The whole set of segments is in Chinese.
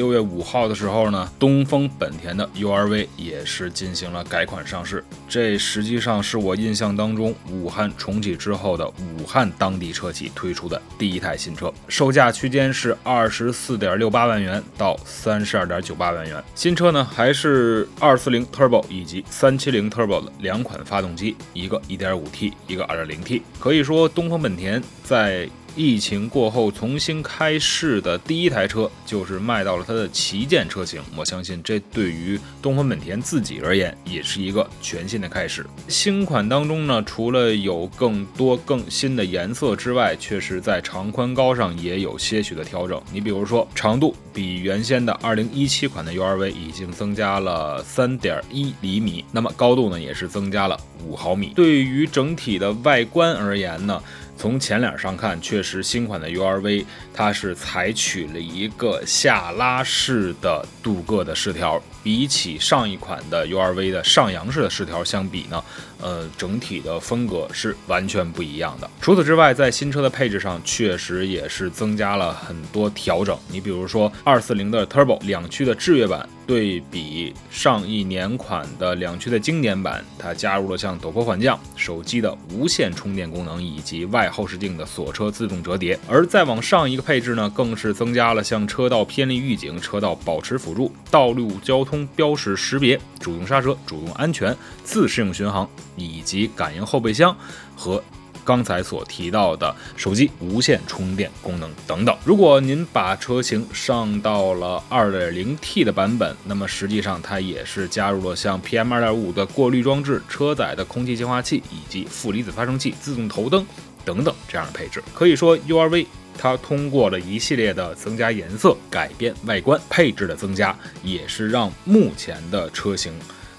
六月五号的时候呢，东风本田的 URV 也是进行了改款上市。这实际上是我印象当中武汉重启之后的武汉当地车企推出的第一台新车，售价区间是二十四点六八万元到三十二点九八万元。新车呢还是二四零 Turbo 以及三七零 Turbo 的两款发动机，一个一点五 T，一个二点零 T。可以说东风本田在疫情过后重新开市的第一台车，就是卖到了它的旗舰车型。我相信这对于东风本田自己而言，也是一个全新的开始。新款当中呢，除了有更多更新的颜色之外，确实在长宽高上也有些许的调整。你比如说，长度比原先的2017款的 URV 已经增加了3.1厘米，那么高度呢，也是增加了5毫米。对于整体的外观而言呢，从前脸上看，确实新款的 URV 它是采取了一个下拉式的镀铬的饰条，比起上一款的 URV 的上扬式的饰条相比呢，呃，整体的风格是完全不一样的。除此之外，在新车的配置上，确实也是增加了很多调整。你比如说，二四零的 Turbo 两驱的智悦版，对比上一年款的两驱的经典版，它加入了像陡坡缓降、手机的无线充电功能以及外。后视镜的锁车自动折叠，而再往上一个配置呢，更是增加了像车道偏离预警、车道保持辅助、道路交通标识识别、主动刹车、主动安全、自适应巡航以及感应后备箱和刚才所提到的手机无线充电功能等等。如果您把车型上到了 2.0T 的版本，那么实际上它也是加入了像 PM2.5 的过滤装置、车载的空气净化器以及负离子发生器、自动头灯。等等，这样的配置可以说，URV 它通过了一系列的增加颜色、改变外观、配置的增加，也是让目前的车型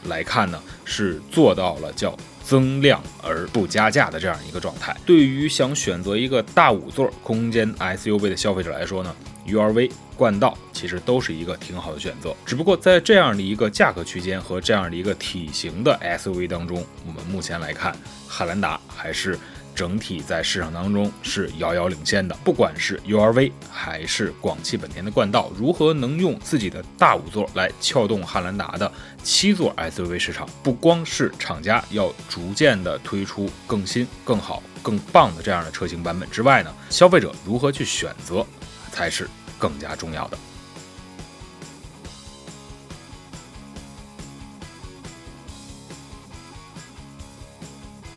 来看呢，是做到了叫增量而不加价的这样一个状态。对于想选择一个大五座空间 SUV 的消费者来说呢，URV、冠道其实都是一个挺好的选择。只不过在这样的一个价格区间和这样的一个体型的 SUV 当中，我们目前来看，汉兰达还是。整体在市场当中是遥遥领先的，不管是 URV 还是广汽本田的冠道，如何能用自己的大五座来撬动汉兰达的七座 SUV 市场？不光是厂家要逐渐的推出更新、更好、更棒的这样的车型版本之外呢，消费者如何去选择才是更加重要的。